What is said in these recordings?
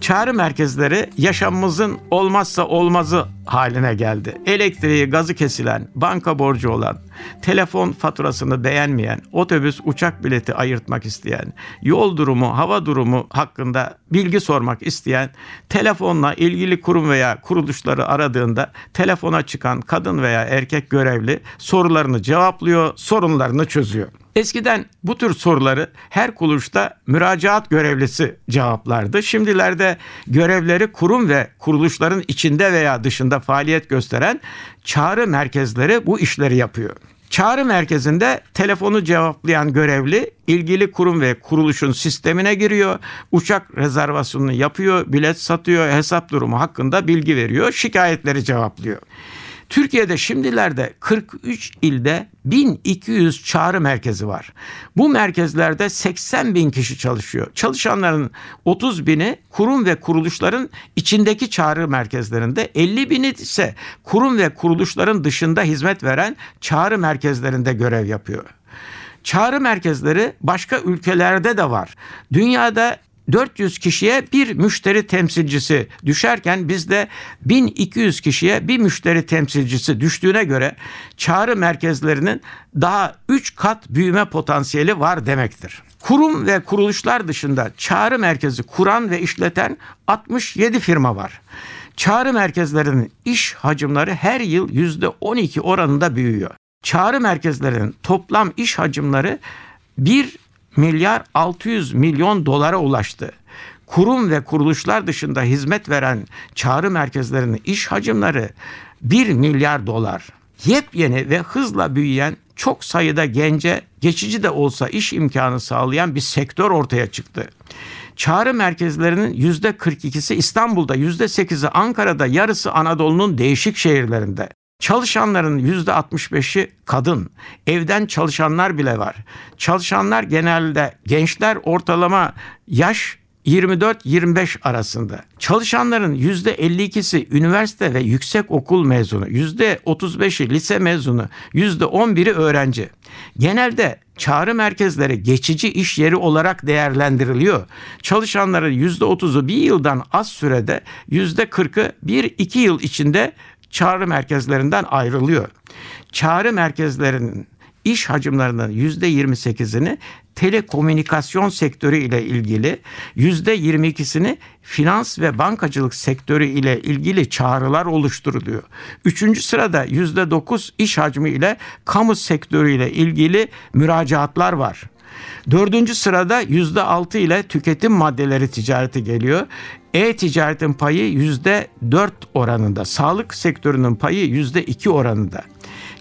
Çağrı merkezleri yaşamımızın olmazsa olmazı haline geldi. Elektriği, gazı kesilen, banka borcu olan, telefon faturasını beğenmeyen, otobüs, uçak bileti ayırtmak isteyen, yol durumu, hava durumu hakkında bilgi sormak isteyen, telefonla ilgili kurum veya kuruluşları aradığında telefona çıkan kadın veya erkek görevli sorularını cevaplıyor, sorunlarını çözüyor. Eskiden bu tür soruları her kuruluşta müracaat görevlisi cevaplardı. Şimdilerde görevleri kurum ve kuruluşların içinde veya dışında faaliyet gösteren çağrı merkezleri bu işleri yapıyor. Çağrı merkezinde telefonu cevaplayan görevli ilgili kurum ve kuruluşun sistemine giriyor. Uçak rezervasyonunu yapıyor, bilet satıyor, hesap durumu hakkında bilgi veriyor, şikayetleri cevaplıyor. Türkiye'de şimdilerde 43 ilde 1200 çağrı merkezi var. Bu merkezlerde 80 bin kişi çalışıyor. Çalışanların 30 bini kurum ve kuruluşların içindeki çağrı merkezlerinde 50 bini ise kurum ve kuruluşların dışında hizmet veren çağrı merkezlerinde görev yapıyor. Çağrı merkezleri başka ülkelerde de var. Dünyada 400 kişiye bir müşteri temsilcisi düşerken bizde 1200 kişiye bir müşteri temsilcisi düştüğüne göre çağrı merkezlerinin daha 3 kat büyüme potansiyeli var demektir. Kurum ve kuruluşlar dışında çağrı merkezi kuran ve işleten 67 firma var. Çağrı merkezlerinin iş hacimleri her yıl %12 oranında büyüyor. Çağrı merkezlerinin toplam iş hacimleri 1 milyar 600 milyon dolara ulaştı. Kurum ve kuruluşlar dışında hizmet veren çağrı merkezlerinin iş hacimleri 1 milyar dolar. Yepyeni ve hızla büyüyen çok sayıda gence geçici de olsa iş imkanı sağlayan bir sektör ortaya çıktı. Çağrı merkezlerinin yüzde 42'si İstanbul'da, yüzde 8'i Ankara'da, yarısı Anadolu'nun değişik şehirlerinde. Çalışanların yüzde 65'i kadın. Evden çalışanlar bile var. Çalışanlar genelde gençler ortalama yaş 24-25 arasında. Çalışanların %52'si üniversite ve yüksek okul mezunu, %35'i lise mezunu, %11'i öğrenci. Genelde çağrı merkezleri geçici iş yeri olarak değerlendiriliyor. Çalışanların %30'u bir yıldan az sürede, %40'ı bir iki yıl içinde çağrı merkezlerinden ayrılıyor. Çağrı merkezlerinin iş hacimlerinin %28'ini telekomünikasyon sektörü ile ilgili, %22'sini finans ve bankacılık sektörü ile ilgili çağrılar oluşturuluyor. Üçüncü sırada %9 iş hacmi ile kamu sektörü ile ilgili müracaatlar var. Dördüncü sırada yüzde altı ile tüketim maddeleri ticareti geliyor. E-ticaretin payı yüzde dört oranında. Sağlık sektörünün payı yüzde iki oranında.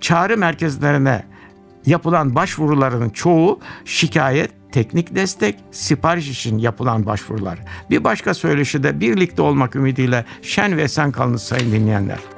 Çağrı merkezlerine yapılan başvuruların çoğu şikayet, teknik destek, sipariş için yapılan başvurular. Bir başka söyleşi de birlikte olmak ümidiyle şen ve esen kalınız sayın dinleyenler.